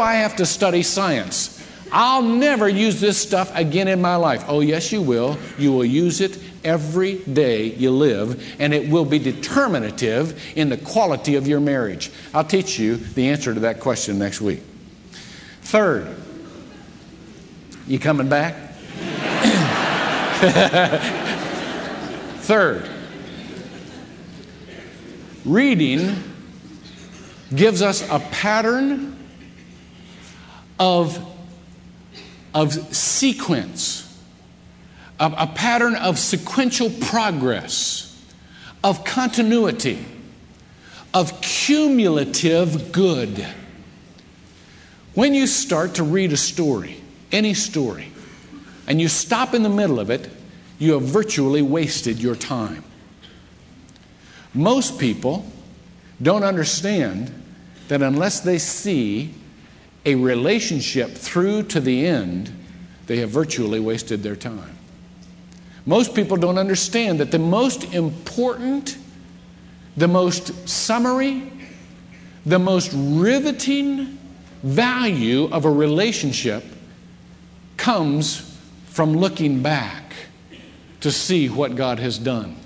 I have to study science? I'll never use this stuff again in my life. Oh, yes, you will. You will use it every day you live, and it will be determinative in the quality of your marriage. I'll teach you the answer to that question next week. Third, you coming back? Third, reading gives us a pattern of, of sequence, a, a pattern of sequential progress, of continuity, of cumulative good. When you start to read a story, any story, and you stop in the middle of it, you have virtually wasted your time. Most people don't understand that unless they see a relationship through to the end, they have virtually wasted their time. Most people don't understand that the most important, the most summary, the most riveting value of a relationship comes from looking back to see what God has done.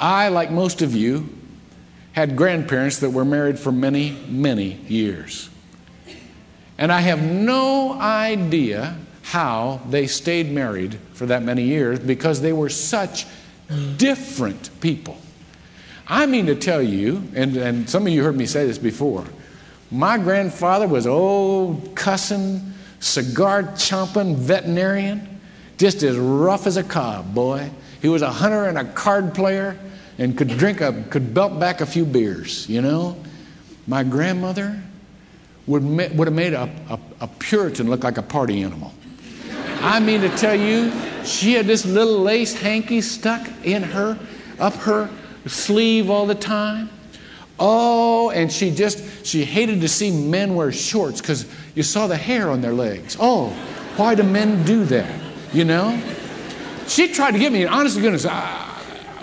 I, like most of you, had grandparents that were married for many, many years. And I have no idea how they stayed married for that many years because they were such different people. I mean to tell you, and, and some of you heard me say this before, my grandfather was old, cussing, cigar chomping veterinarian, just as rough as a cob, boy. He was a hunter and a card player and could drink a, could belt back a few beers, you know. My grandmother would, would have made a, a, a Puritan look like a party animal. I mean to tell you, she had this little lace hanky stuck in her, up her sleeve all the time. Oh, and she just, she hated to see men wear shorts because you saw the hair on their legs. Oh, why do men do that? You know? She tried to get me, honest to goodness, I,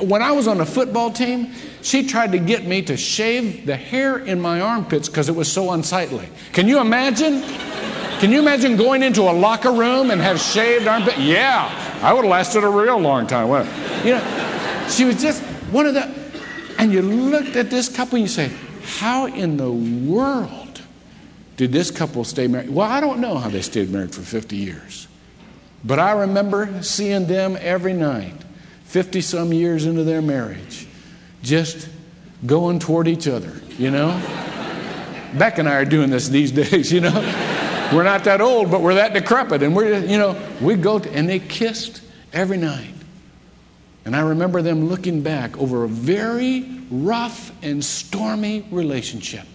when I was on the football team, she tried to get me to shave the hair in my armpits because it was so unsightly. Can you imagine? Can you imagine going into a locker room and have shaved armpits? Yeah, I would have lasted a real long time. Wouldn't I? You know, she was just one of the, and you looked at this couple and you say, how in the world did this couple stay married? Well, I don't know how they stayed married for 50 years, but I remember seeing them every night 50 some years into their marriage, just going toward each other, you know? Beck and I are doing this these days, you know? We're not that old, but we're that decrepit. And we're, you know, we go, to, and they kissed every night. And I remember them looking back over a very rough and stormy relationship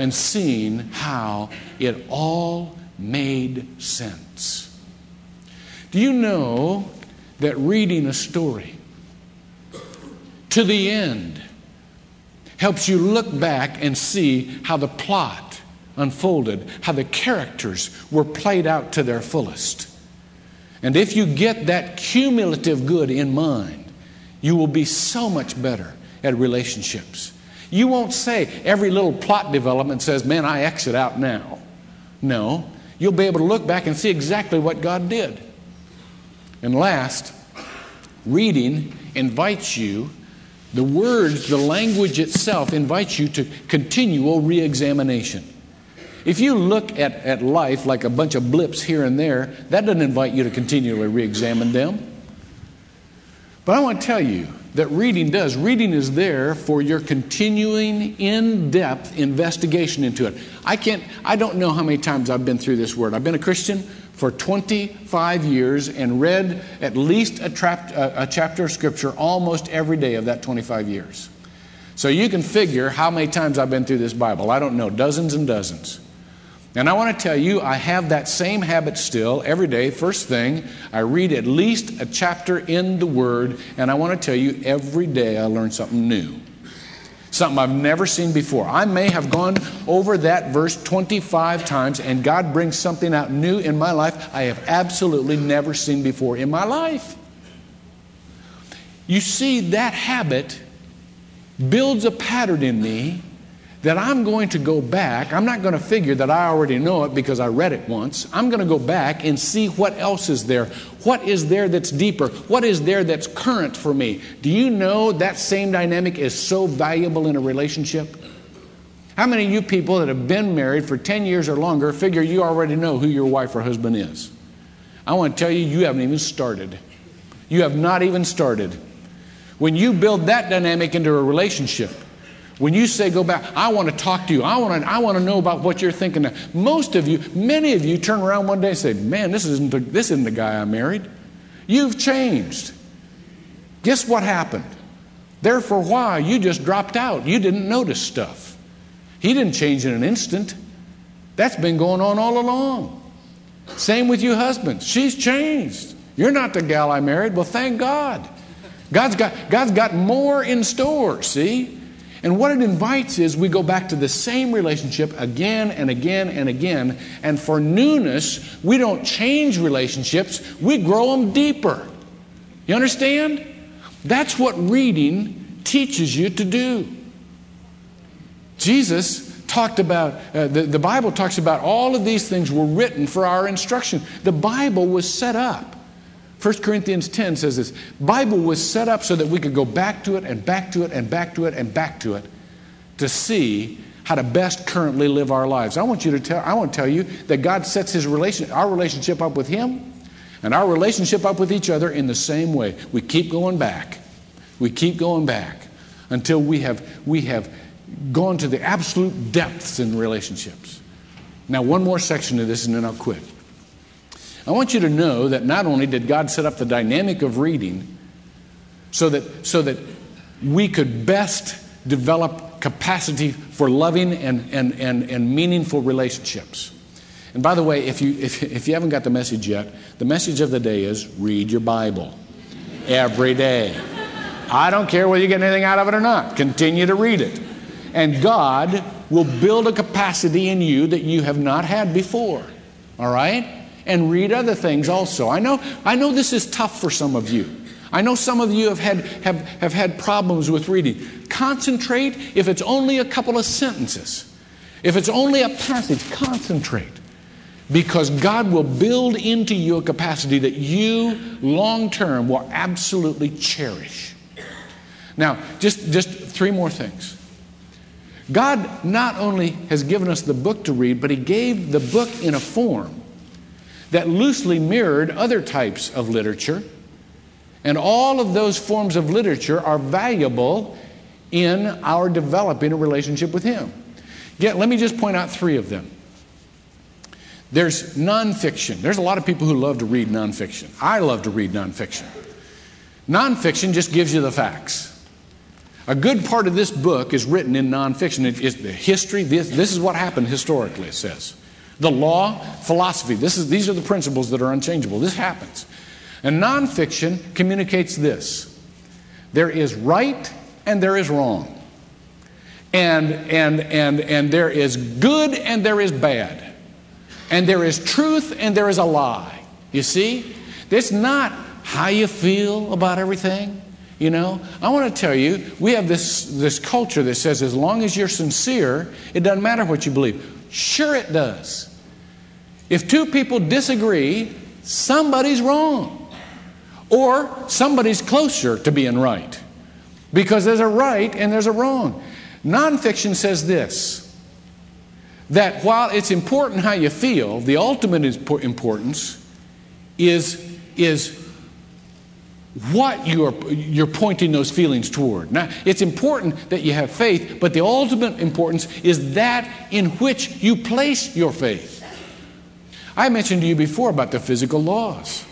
and seeing how it all made sense. Do you know that reading a story to the end helps you look back and see how the plot unfolded, how the characters were played out to their fullest. And if you get that cumulative good in mind, you will be so much better at relationships. You won't say every little plot development says, Man, I exit out now. No, you'll be able to look back and see exactly what God did. And last, reading invites you, the words, the language itself invites you to continual re examination. If you look at, at life like a bunch of blips here and there, that doesn't invite you to continually re examine them. But I want to tell you that reading does. Reading is there for your continuing in depth investigation into it. I can't, I don't know how many times I've been through this word. I've been a Christian for 25 years and read at least a, a, chapter of Scripture almost every day of that 25 years. So you can figure how many times I've been through this Bible. I don't know, dozens and dozens. And I want to tell you, I have that same habit still every day. First thing, I read at least a chapter in the Word, and I want to tell you, every day I learn something new something I've never seen before. I may have gone over that verse 25 times, and God brings something out new in my life I have absolutely never seen before in my life. You see, that habit builds a pattern in me that I'm going to go back. I'm not going to figure that I already know it because I read it once. I'm going to go back and see what else is there. What is there that's deeper? What is there that's current for me? Do you know that same dynamic is so valuable in a relationship? How many of you people that have been married for 10 years or longer figure you already know who your wife or husband is? I want to tell you, you haven't even started. You have not even started. When you build that dynamic into a relationship, when you say go back, I want to talk to you. I want to, I want to know about what you're thinking. Now. Most of you, many of you turn around one day and say, man, this isn't the, this isn't the guy I married. You've changed. Guess what happened? There for a while, you just dropped out. You didn't notice stuff. He didn't change in an instant. That's been going on all along. Same with you husbands. She's changed. You're not the gal I married. Well, thank God. God's got, God's got more in store, see? And what it invites is we go back to the same relationship again and again and again. And for newness, we don't change relationships, we grow them deeper. You understand? That's what reading teaches you to do. Jesus talked about, uh, the, the Bible talks about all of these things were written for our instruction. The Bible was set up 1 Corinthians 10 says this Bible was set up so that we could go back to it and back to it and back to it and back to it to see how to best currently live our lives. I want you to tell I want to tell you that God sets his relation our relationship up with him and our relationship up with each other in the same way. We keep going back. We keep going back until we have we have gone to the absolute depths in relationships. Now one more section of this and then I'll quit. I want you to know that not only did God set up the dynamic of reading so that, so that we could best develop capacity for loving and, and, and, and meaningful relationships. And by the way, if you, if, if you haven't got the message yet, the message of the day is read your Bible every day. I don't care whether you get anything out of it or not, continue to read it. And God will build a capacity in you that you have not had before. All right? And read other things also. I know, I know this is tough for some of you. I know some of you have had, have, have had problems with reading. Concentrate if it's only a couple of sentences. If it's only a passage, concentrate. Because God will build into you a capacity that you long term will absolutely cherish. Now, just, just three more things. God not only has given us the book to read, but He gave the book in a form that loosely mirrored other types of literature. And all of those forms of literature are valuable in our developing a relationship with Him. Yet, let me just point out three of them. There's nonfiction. There's a lot of people who love to read nonfiction. I love to read nonfiction. Nonfiction just gives you the facts. A good part of this book is written in nonfiction. It's the history. This, this is what happened historically, it says. The law, philosophy. This is, these are the principles that are unchangeable. This happens. And nonfiction communicates this there is right and there is wrong. And, and, and, and there is good and there is bad. And there is truth and there is a lie. You see? It's not how you feel about everything. You know, I want to tell you, we have this, this culture that says as long as you're sincere, it doesn't matter what you believe. Sure, it does. If two people disagree, somebody's wrong. Or somebody's closer to being right. Because there's a right and there's a wrong. Nonfiction says this that while it's important how you feel, the ultimate importance is, is what you're, you're pointing those feelings toward. Now, it's important that you have faith, but the ultimate importance is that in which you place your faith. I mentioned to you before about the physical laws.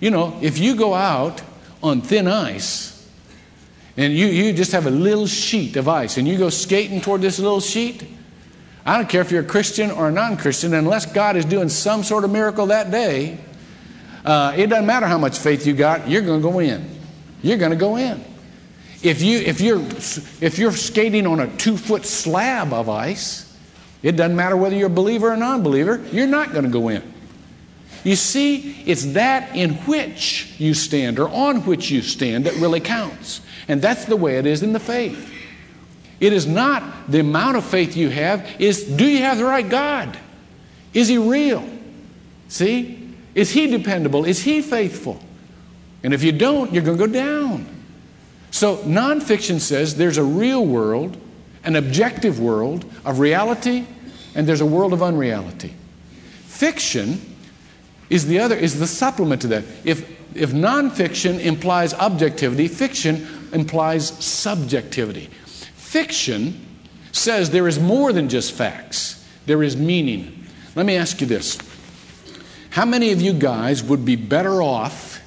You know, if you go out on thin ice, and you, you just have a little sheet of ice, and you go skating toward this little sheet, I don't care if you're a Christian or a non Christian, unless God is doing some sort of miracle that day, uh, it doesn't matter how much faith you got, you're going to go in. You're going to go in. If, you, if, you're, if you're skating on a two foot slab of ice, it doesn't matter whether you're a believer or non believer, you're not going to go in. You see, it's that in which you stand or on which you stand that really counts. And that's the way it is in the faith. It is not the amount of faith you have, is do you have the right God? Is he real? See? Is he dependable? Is he faithful? And if you don't, you're going to go down. So nonfiction says there's a real world, an objective world of reality, and there's a world of unreality. Fiction is the other, is the supplement to that. If if nonfiction implies objectivity, fiction implies subjectivity. Fiction says there is more than just facts, there is meaning. Let me ask you this How many of you guys would be better off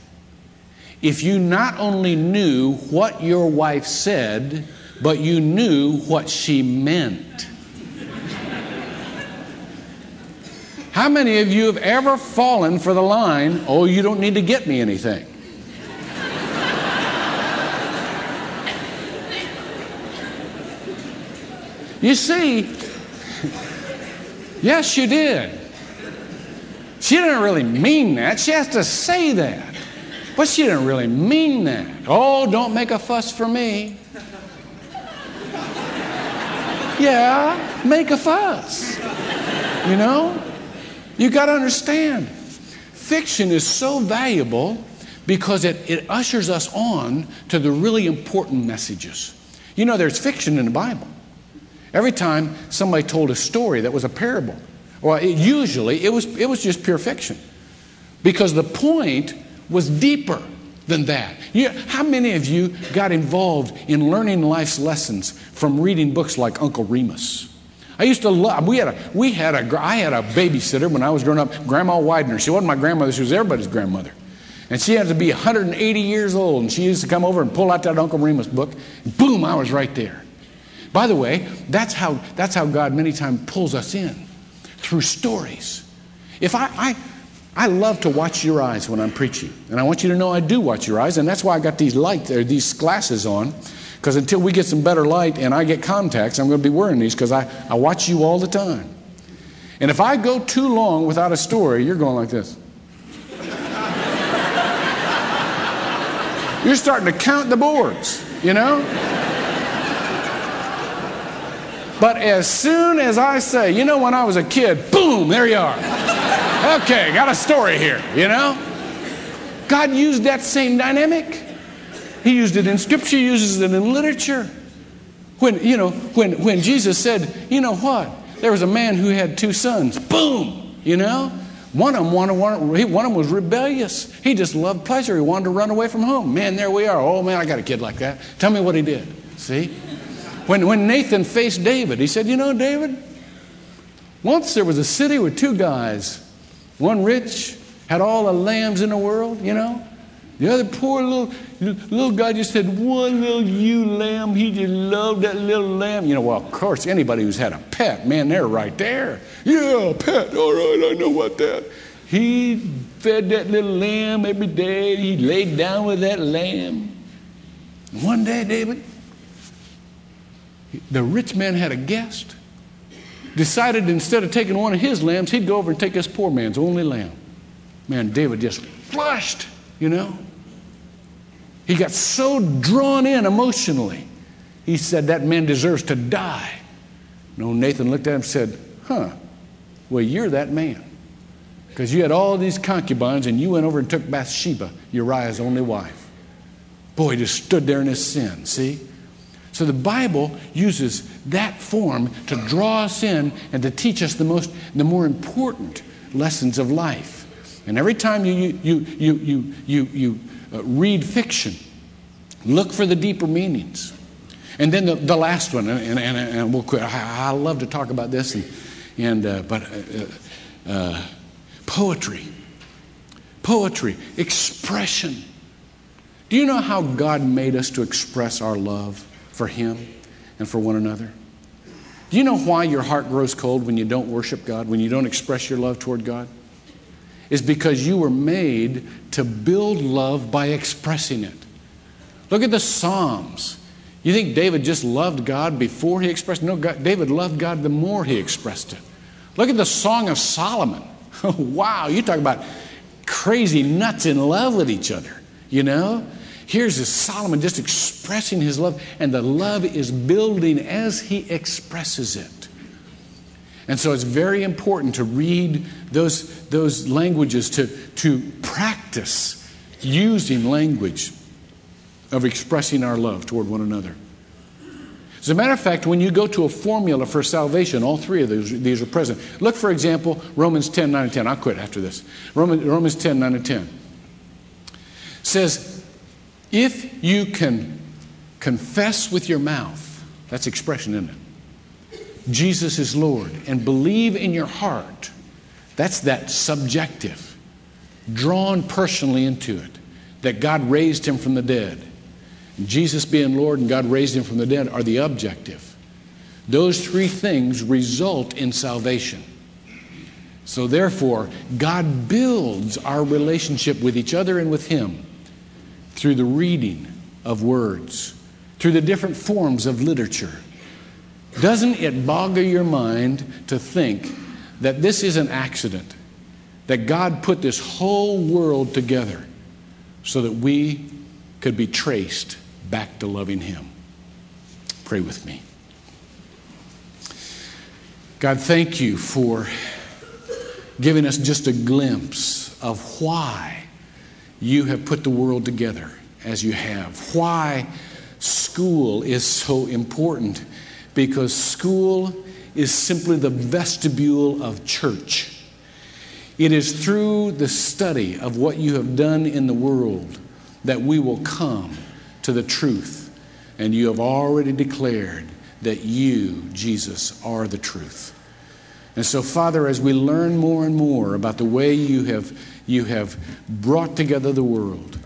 if you not only knew what your wife said, but you knew what she meant? How many of you have ever fallen for the line, oh, you don't need to get me anything? You see, yes, you did. She didn't really mean that. She has to say that. But she didn't really mean that. Oh, don't make a fuss for me. Yeah, make a fuss. You know? You got to understand, fiction is so valuable because it, it ushers us on to the really important messages. You know, there's fiction in the Bible. Every time somebody told a story that was a parable, well, it, usually it was, it was just pure fiction because the point was deeper than that. You, how many of you got involved in learning life's lessons from reading books like Uncle Remus? I used to love, we had a, we had a, I had a babysitter when I was growing up, Grandma Widener. She wasn't my grandmother, she was everybody's grandmother. And she had to be 180 years old, and she used to come over and pull out that Uncle Remus book. boom, I was right there. By the way, that's how, that's how God many times pulls us in through stories. If I, I, I love to watch your eyes when I'm preaching, and I want you to know I do watch your eyes, and that's why I got these lights or these glasses on because until we get some better light and I get contacts, I'm going to be wearing these because I, I watch you all the time. And if I go too long without a story, you're going like this. you're starting to count the boards, you know? But as soon as I say, you know, when I was a kid, boom, there you are. Okay, got a story here, you know? God used that same dynamic. He used it in scripture, he uses it in literature. When, you know, when, when Jesus said, you know what? There was a man who had two sons. Boom! You know? One of them one, one of them was rebellious. He just loved pleasure. He wanted to run away from home. Man, there we are. Oh man, I got a kid like that. Tell me what he did. See? When, when Nathan faced David, he said, You know, David, once there was a city with two guys. One rich, had all the lambs in the world, you know. The other poor little little guy just had one little ewe lamb. He just loved that little lamb. You know, well, of course, anybody who's had a pet, man, they're right there. Yeah, pet. All right, I know what that. He fed that little lamb every day. He laid down with that lamb. One day, David, the rich man had a guest. Decided instead of taking one of his lambs, he'd go over and take this poor man's only lamb. Man, David just flushed, you know. He got so drawn in emotionally. He said, That man deserves to die. No, Nathan looked at him and said, Huh, well, you're that man. Because you had all these concubines and you went over and took Bathsheba, Uriah's only wife. Boy, just stood there in his sin, see? So the Bible uses that form to draw us in and to teach us the most the more important lessons of life. And every time you you you you you you, uh, read fiction. Look for the deeper meanings. And then the, the last one, and, and, and we'll quit. I, I, love to talk about this, and, and uh, but uh, uh, poetry, poetry, expression. Do you know how God made us to express our love for Him and for one another? Do you know why your heart grows cold when you don't worship God, when you don't express your love toward God? is because you were made to build love by expressing it. Look at the Psalms. You think David just loved God before he expressed? it? No, God, David loved God the more he expressed it. Look at the Song of Solomon. wow, you talk about crazy nuts in love with each other, you know? Here's Solomon just expressing his love, and the love is building as he expresses it. And so it's very important to read those, those languages, to, to practice using language of expressing our love toward one another. As a matter of fact, when you go to a formula for salvation, all three of these, these are present. Look, for example, Romans 10, 9, and 10. I'll quit after this. Romans, Romans 10, 9, and 10 says, if you can confess with your mouth, that's expression, isn't it? Jesus is Lord, and believe in your heart, that's that subjective, drawn personally into it, that God raised him from the dead Jesus being Lord and God raised him from the dead are the objective. Those three things result in salvation. So, therefore, God builds our relationship with each other and with Him through the reading of words, through the different forms of literature. Doesn't it boggle your mind to think that this is an accident? That God put this whole world together so that we could be traced back to loving Him. Pray with me. God, thank you for giving us just a glimpse of why you have put the world together as you have. Why school is so important. Because school is simply the vestibule of church. It is through the study of what you have done in the world that we will come to the truth. And you have already declared that you, Jesus, are the truth. And so, Father, as we learn more and more about the way you have, you have brought together the world,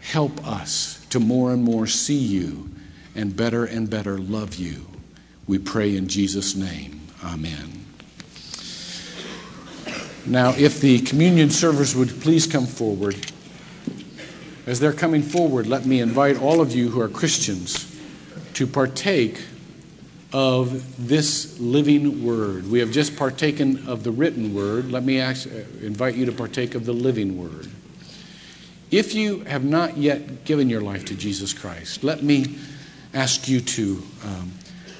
help us to more and more see you and better and better love you. We pray in Jesus' name. Amen. Now, if the communion servers would please come forward. As they're coming forward, let me invite all of you who are Christians to partake of this living word. We have just partaken of the written word. Let me ask, uh, invite you to partake of the living word. If you have not yet given your life to Jesus Christ, let me ask you to um,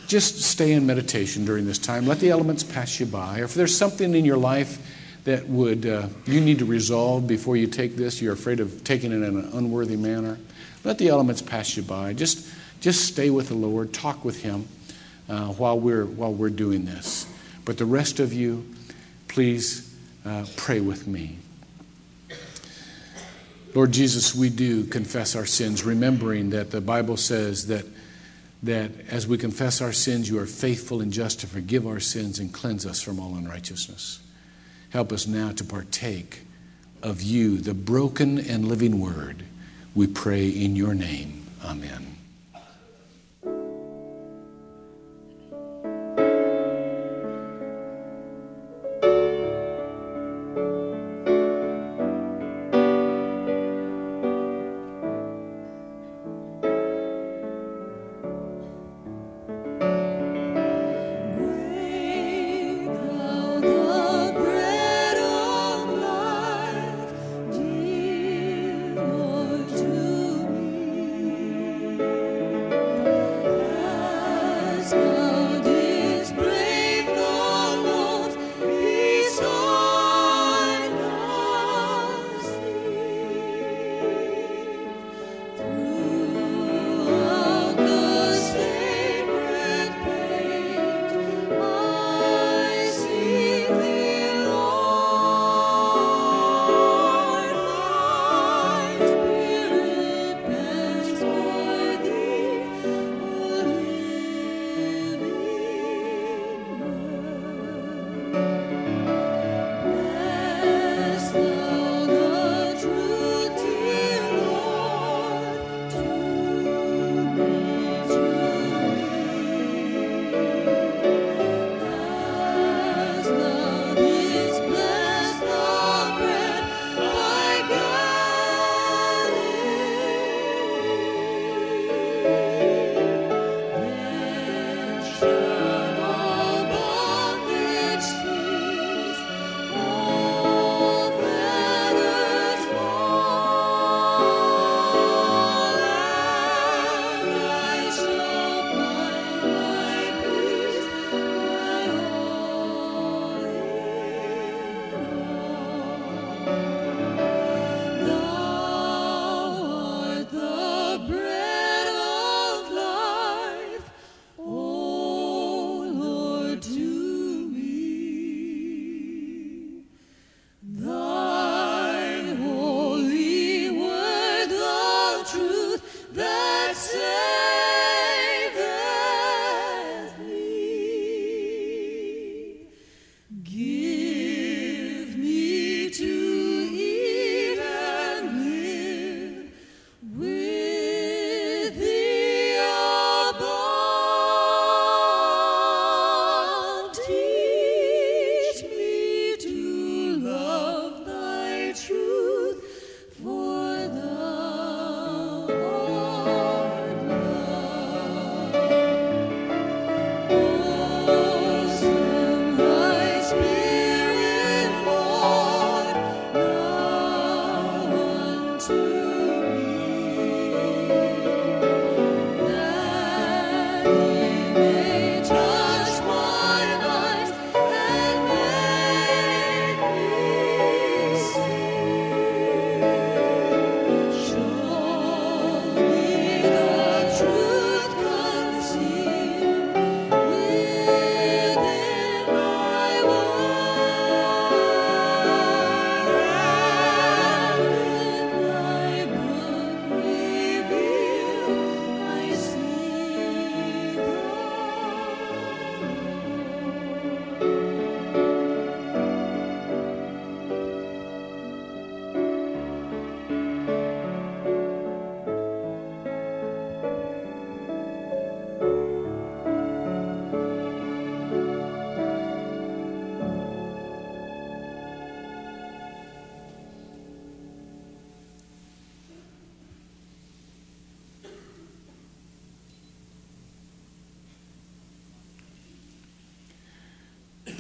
just stay in meditation during this time. Let the elements pass you by. If there's something in your life that would uh, you need to resolve before you take this you're afraid of taking it in an unworthy manner let the elements pass you by just just stay with the lord talk with him uh, while we're while we're doing this but the rest of you please uh, pray with me lord jesus we do confess our sins remembering that the bible says that that as we confess our sins you are faithful and just to forgive our sins and cleanse us from all unrighteousness Help us now to partake of you, the broken and living word. We pray in your name. Amen.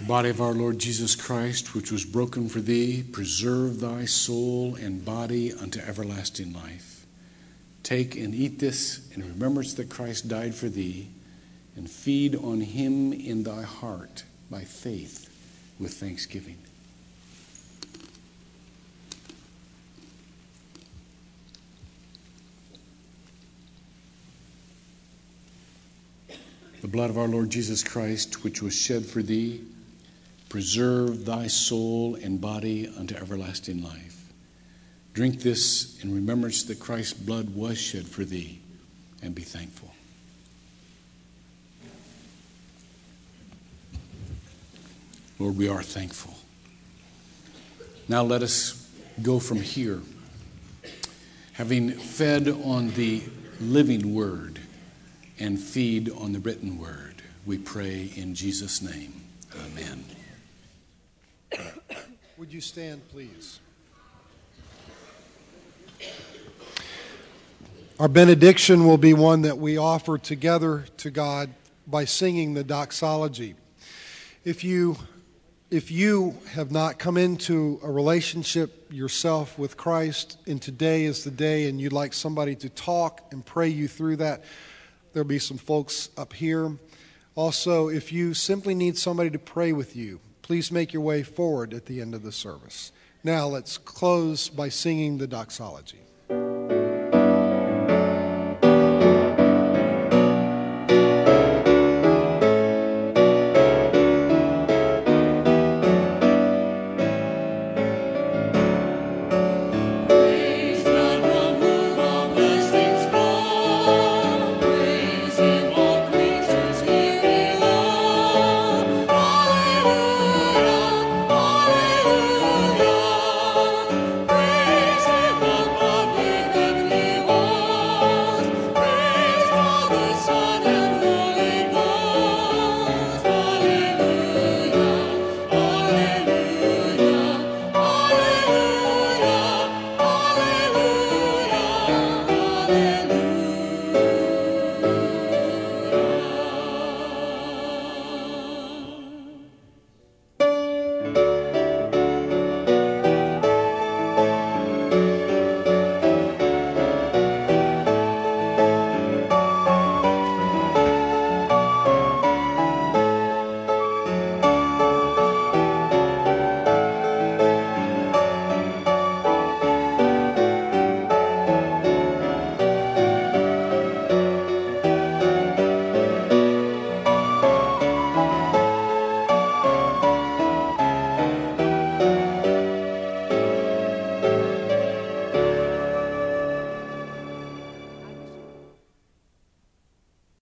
The body of our Lord Jesus Christ, which was broken for thee, preserve thy soul and body unto everlasting life. Take and eat this in remembrance that Christ died for thee, and feed on him in thy heart by faith with thanksgiving. The blood of our Lord Jesus Christ, which was shed for thee, preserve thy soul and body unto everlasting life. Drink this in remembrance that Christ's blood was shed for thee, and be thankful. Lord, we are thankful. Now let us go from here, having fed on the living word and feed on the written word. We pray in Jesus' name. Amen. Would you stand, please? Our benediction will be one that we offer together to God by singing the doxology. If you if you have not come into a relationship yourself with Christ, and today is the day, and you'd like somebody to talk and pray you through that, there'll be some folks up here. Also, if you simply need somebody to pray with you, please make your way forward at the end of the service. Now, let's close by singing the doxology.